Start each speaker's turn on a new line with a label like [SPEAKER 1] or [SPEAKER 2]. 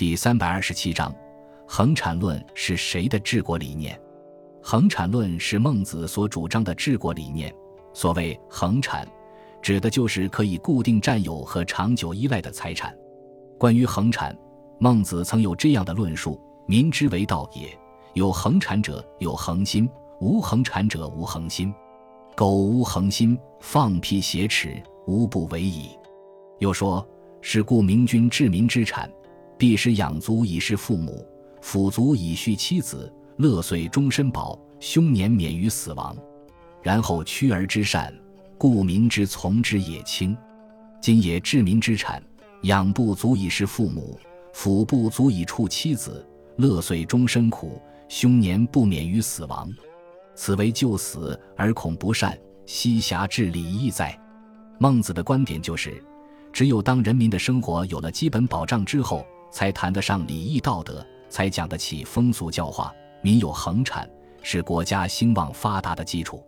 [SPEAKER 1] 第三百二十七章，恒产论是谁的治国理念？恒产论是孟子所主张的治国理念。所谓恒产，指的就是可以固定占有和长久依赖的财产。关于恒产，孟子曾有这样的论述：“民之为道也，有恒产者有恒心，无恒产者无恒心。苟无恒心，放屁挟持，无不为矣。”又说：“是故明君治民之产。”必使养足以事父母，抚足以恤妻子，乐岁终身保，凶年免于死亡。然后屈而之善，故民之从之也轻。今也治民之产，养不足以事父母，抚不足以处妻子，乐岁终身苦，凶年不免于死亡。此为救死而恐不善，奚暇治礼义哉？孟子的观点就是，只有当人民的生活有了基本保障之后。才谈得上礼义道德，才讲得起风俗教化。民有恒产，是国家兴旺发达的基础。